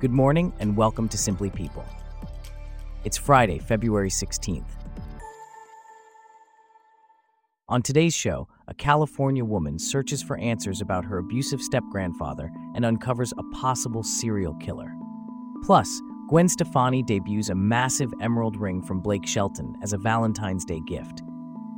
Good morning and welcome to Simply People. It's Friday, February 16th. On today's show, a California woman searches for answers about her abusive step grandfather and uncovers a possible serial killer. Plus, Gwen Stefani debuts a massive emerald ring from Blake Shelton as a Valentine's Day gift.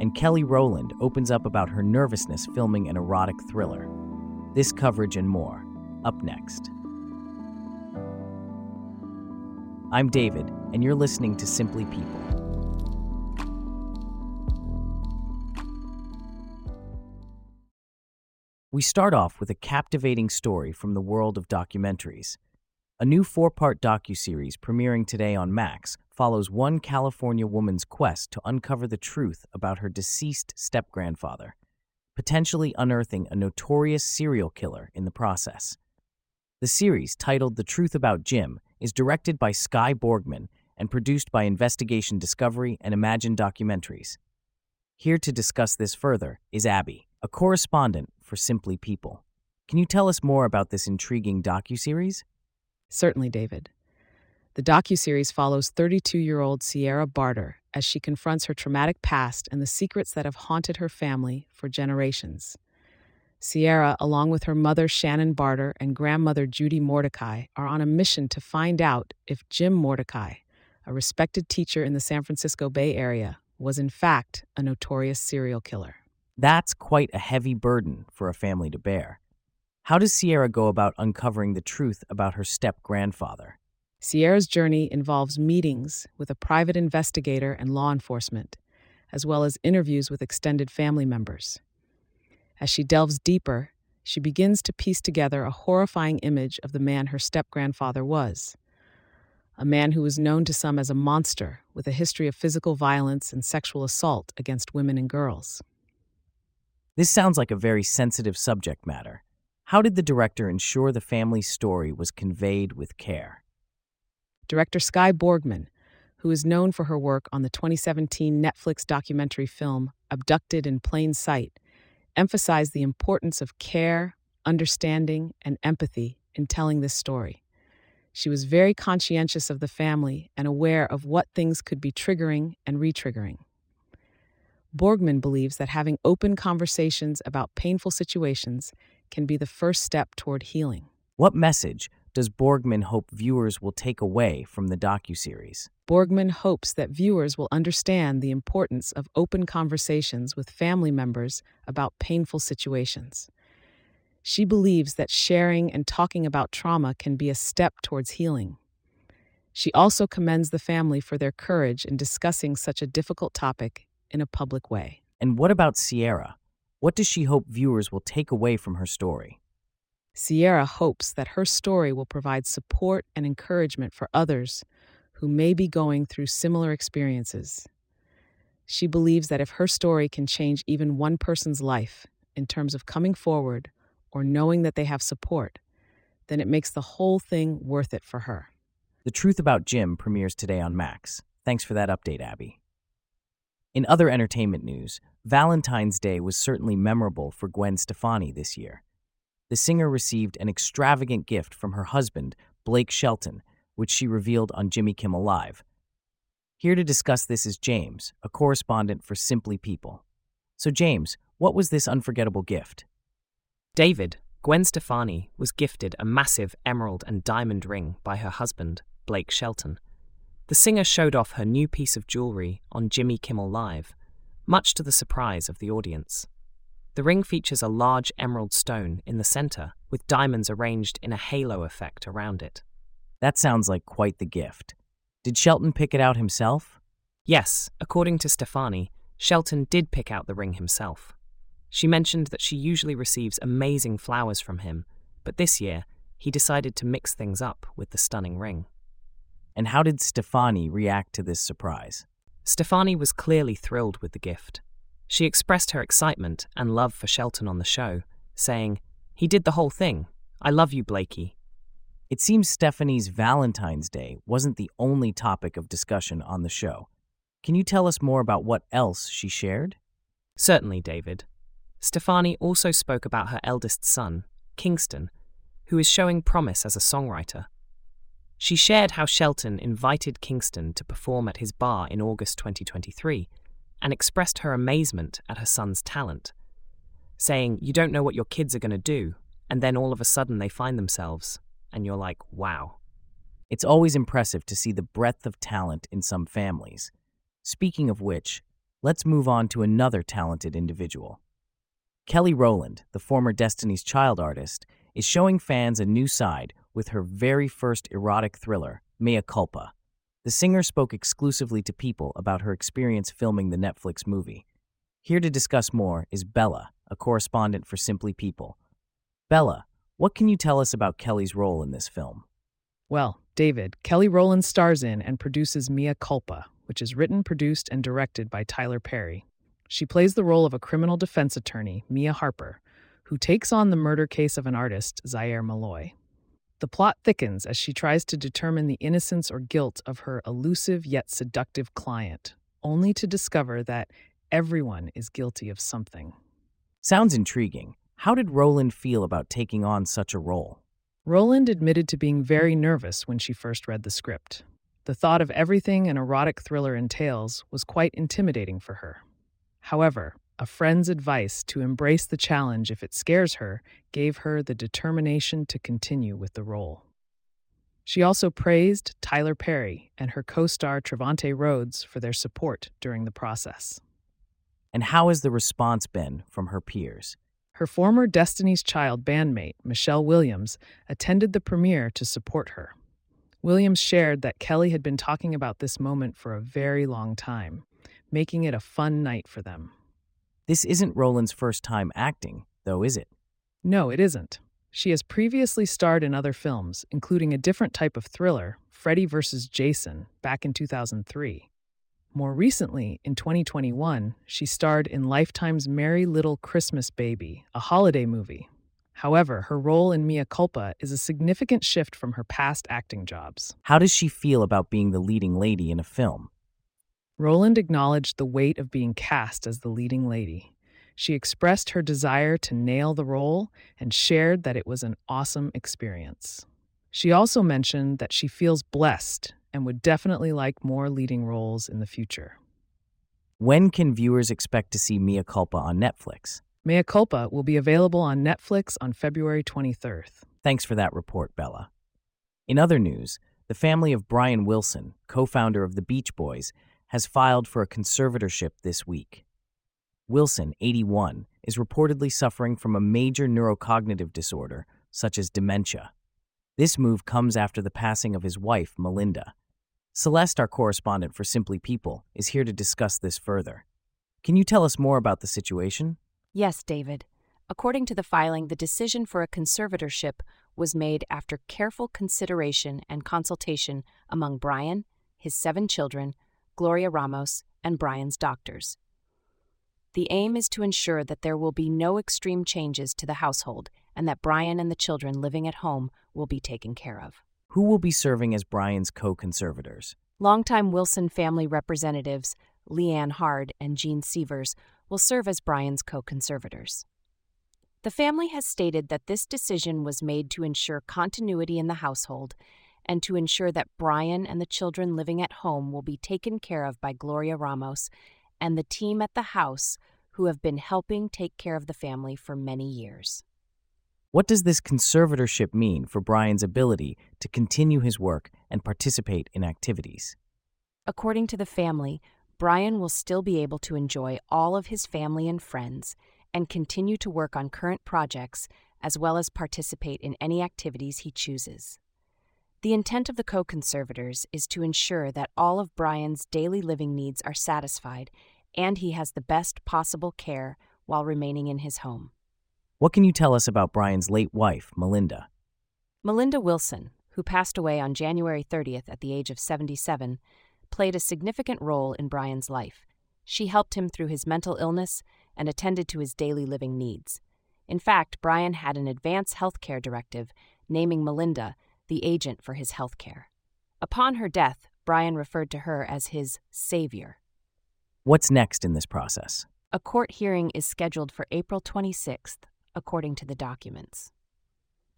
And Kelly Rowland opens up about her nervousness filming an erotic thriller. This coverage and more, up next. I'm David, and you're listening to Simply People. We start off with a captivating story from the world of documentaries. A new four-part docuseries premiering today on Max follows one California woman's quest to uncover the truth about her deceased step-grandfather, potentially unearthing a notorious serial killer in the process. The series, titled The Truth About Jim, is directed by Skye Borgman and produced by Investigation Discovery and Imagine Documentaries. Here to discuss this further is Abby, a correspondent for Simply People. Can you tell us more about this intriguing docuseries? Certainly, David. The docuseries follows 32-year-old Sierra Barter as she confronts her traumatic past and the secrets that have haunted her family for generations. Sierra, along with her mother Shannon Barter and grandmother Judy Mordecai, are on a mission to find out if Jim Mordecai, a respected teacher in the San Francisco Bay Area, was in fact a notorious serial killer. That's quite a heavy burden for a family to bear. How does Sierra go about uncovering the truth about her step grandfather? Sierra's journey involves meetings with a private investigator and law enforcement, as well as interviews with extended family members. As she delves deeper, she begins to piece together a horrifying image of the man her step grandfather was. A man who was known to some as a monster with a history of physical violence and sexual assault against women and girls. This sounds like a very sensitive subject matter. How did the director ensure the family's story was conveyed with care? Director Skye Borgman, who is known for her work on the 2017 Netflix documentary film Abducted in Plain Sight, emphasized the importance of care, understanding, and empathy in telling this story. She was very conscientious of the family and aware of what things could be triggering and retriggering. Borgman believes that having open conversations about painful situations can be the first step toward healing. What message does Borgman hope viewers will take away from the docuseries? Borgman hopes that viewers will understand the importance of open conversations with family members about painful situations. She believes that sharing and talking about trauma can be a step towards healing. She also commends the family for their courage in discussing such a difficult topic in a public way. And what about Sierra? What does she hope viewers will take away from her story? Sierra hopes that her story will provide support and encouragement for others who may be going through similar experiences. She believes that if her story can change even one person's life in terms of coming forward or knowing that they have support, then it makes the whole thing worth it for her. The Truth About Jim premieres today on Max. Thanks for that update, Abby. In other entertainment news, Valentine's Day was certainly memorable for Gwen Stefani this year the singer received an extravagant gift from her husband, Blake Shelton, which she revealed on Jimmy Kimmel Live. Here to discuss this is James, a correspondent for Simply People. So, James, what was this unforgettable gift? David, Gwen Stefani was gifted a massive emerald and diamond ring by her husband, Blake Shelton. The singer showed off her new piece of jewelry on Jimmy Kimmel Live, much to the surprise of the audience. The ring features a large emerald stone in the center, with diamonds arranged in a halo effect around it. That sounds like quite the gift. Did Shelton pick it out himself? Yes, according to Stefani, Shelton did pick out the ring himself. She mentioned that she usually receives amazing flowers from him, but this year he decided to mix things up with the stunning ring. And how did Stefani react to this surprise? Stefani was clearly thrilled with the gift. She expressed her excitement and love for Shelton on the show, saying, He did the whole thing. I love you, Blakey. It seems Stefani's Valentine's Day wasn't the only topic of discussion on the show. Can you tell us more about what else she shared? Certainly, David. Stefani also spoke about her eldest son, Kingston, who is showing promise as a songwriter. She shared how Shelton invited Kingston to perform at his bar in August 2023 and expressed her amazement at her son's talent, saying, You don't know what your kids are going to do, and then all of a sudden they find themselves, and you're like, wow. It's always impressive to see the breadth of talent in some families. Speaking of which, let's move on to another talented individual. Kelly Rowland, the former Destiny's Child artist, is showing fans a new side with her very first erotic thriller, Mea Culpa. The singer spoke exclusively to people about her experience filming the Netflix movie. Here to discuss more is Bella, a correspondent for Simply People. Bella, what can you tell us about Kelly's role in this film? Well, David, Kelly Rowland stars in and produces Mea Culpa, which is written, produced, and directed by Tyler Perry. She plays the role of a criminal defense attorney, Mea Harper, who takes on the murder case of an artist, Zyair Malloy. The plot thickens as she tries to determine the innocence or guilt of her elusive yet seductive client, only to discover that everyone is guilty of something. Sounds intriguing. How did Rowland feel about taking on such a role? Rowland admitted to being very nervous when she first read the script. The thought of everything an erotic thriller entails was quite intimidating for her. However, a friend's advice to embrace the challenge if it scares her gave her the determination to continue with the role. She also praised Tyler Perry and her co star Trevante Rhodes for their support during the process. And how has the response been from her peers? Her former Destiny's Child bandmate, Michelle Williams, attended the premiere to support her. Williams shared that Kelly had been talking about this moment for a very long time, making it a fun night for them. This isn't Rowland's first time acting, though, is it? No, it isn't. She has previously starred in other films, including a different type of thriller, Freddy vs. Jason, back in 2003. More recently, in 2021, she starred in Lifetime's Merry Little Christmas Baby, a holiday movie. However, her role in Mea Culpa is a significant shift from her past acting jobs. How does she feel about being the leading lady in a film? Rowland acknowledged the weight of being cast as the leading lady. She expressed her desire to nail the role and shared that it was an awesome experience. She also mentioned that she feels blessed and would definitely like more leading roles in the future. When can viewers expect to see Mea Culpa on Netflix? Mea Culpa will be available on Netflix on February 23rd. Thanks for that report, Bella. In other news, the family of Brian Wilson, co founder of the Beach Boys, has filed for a conservatorship this week. Wilson, 81, is reportedly suffering from a major neurocognitive disorder, such as dementia. This move comes after the passing of his wife, Melinda. Celeste, our correspondent for Simply People, is here to discuss this further. Can you tell us more about the situation? Yes, David. According to the filing, the decision for a conservatorship was made after careful consideration and consultation among Brian, his seven children, Gloria Ramos, and Brian's doctors. The aim is to ensure that there will be no extreme changes to the household and that Brian and the children living at home will be taken care of. Who will be serving as Brian's co conservators? Longtime Wilson family representatives LeeAnn Hard and Jean Sievers will serve as Brian's co conservators. The family has stated that this decision was made to ensure continuity in the household and to ensure that Brian and the children living at home will be taken care of by Gloria Ramos and the team at the house who have been helping take care of the family for many years. What does this conservatorship mean for Brian's ability to continue his work and participate in activities? According to the family, Brian will still be able to enjoy all of his family and friends and continue to work on current projects as well as participate in any activities he chooses. The intent of the co conservators is to ensure that all of Brian's daily living needs are satisfied and he has the best possible care while remaining in his home. What can you tell us about Brian's late wife, Melinda? Melinda Wilson, who passed away on January 30th at the age of 77, played a significant role in Brian's life. She helped him through his mental illness and attended to his daily living needs. In fact, Brian had an advance health care directive naming Melinda the agent for his health care. Upon her death, Brian referred to her as his savior. What's next in this process? A court hearing is scheduled for April 26th, according to the documents.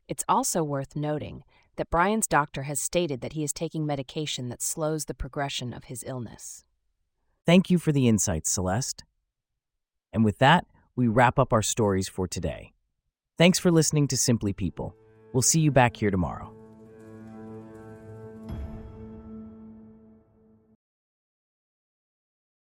It's also worth noting that Brian's doctor has stated that he is taking medication that slows the progression of his illness. Thank you for the insights, Celeste. And with that, we wrap up our stories for today. Thanks for listening to Simply People. We'll see you back here tomorrow.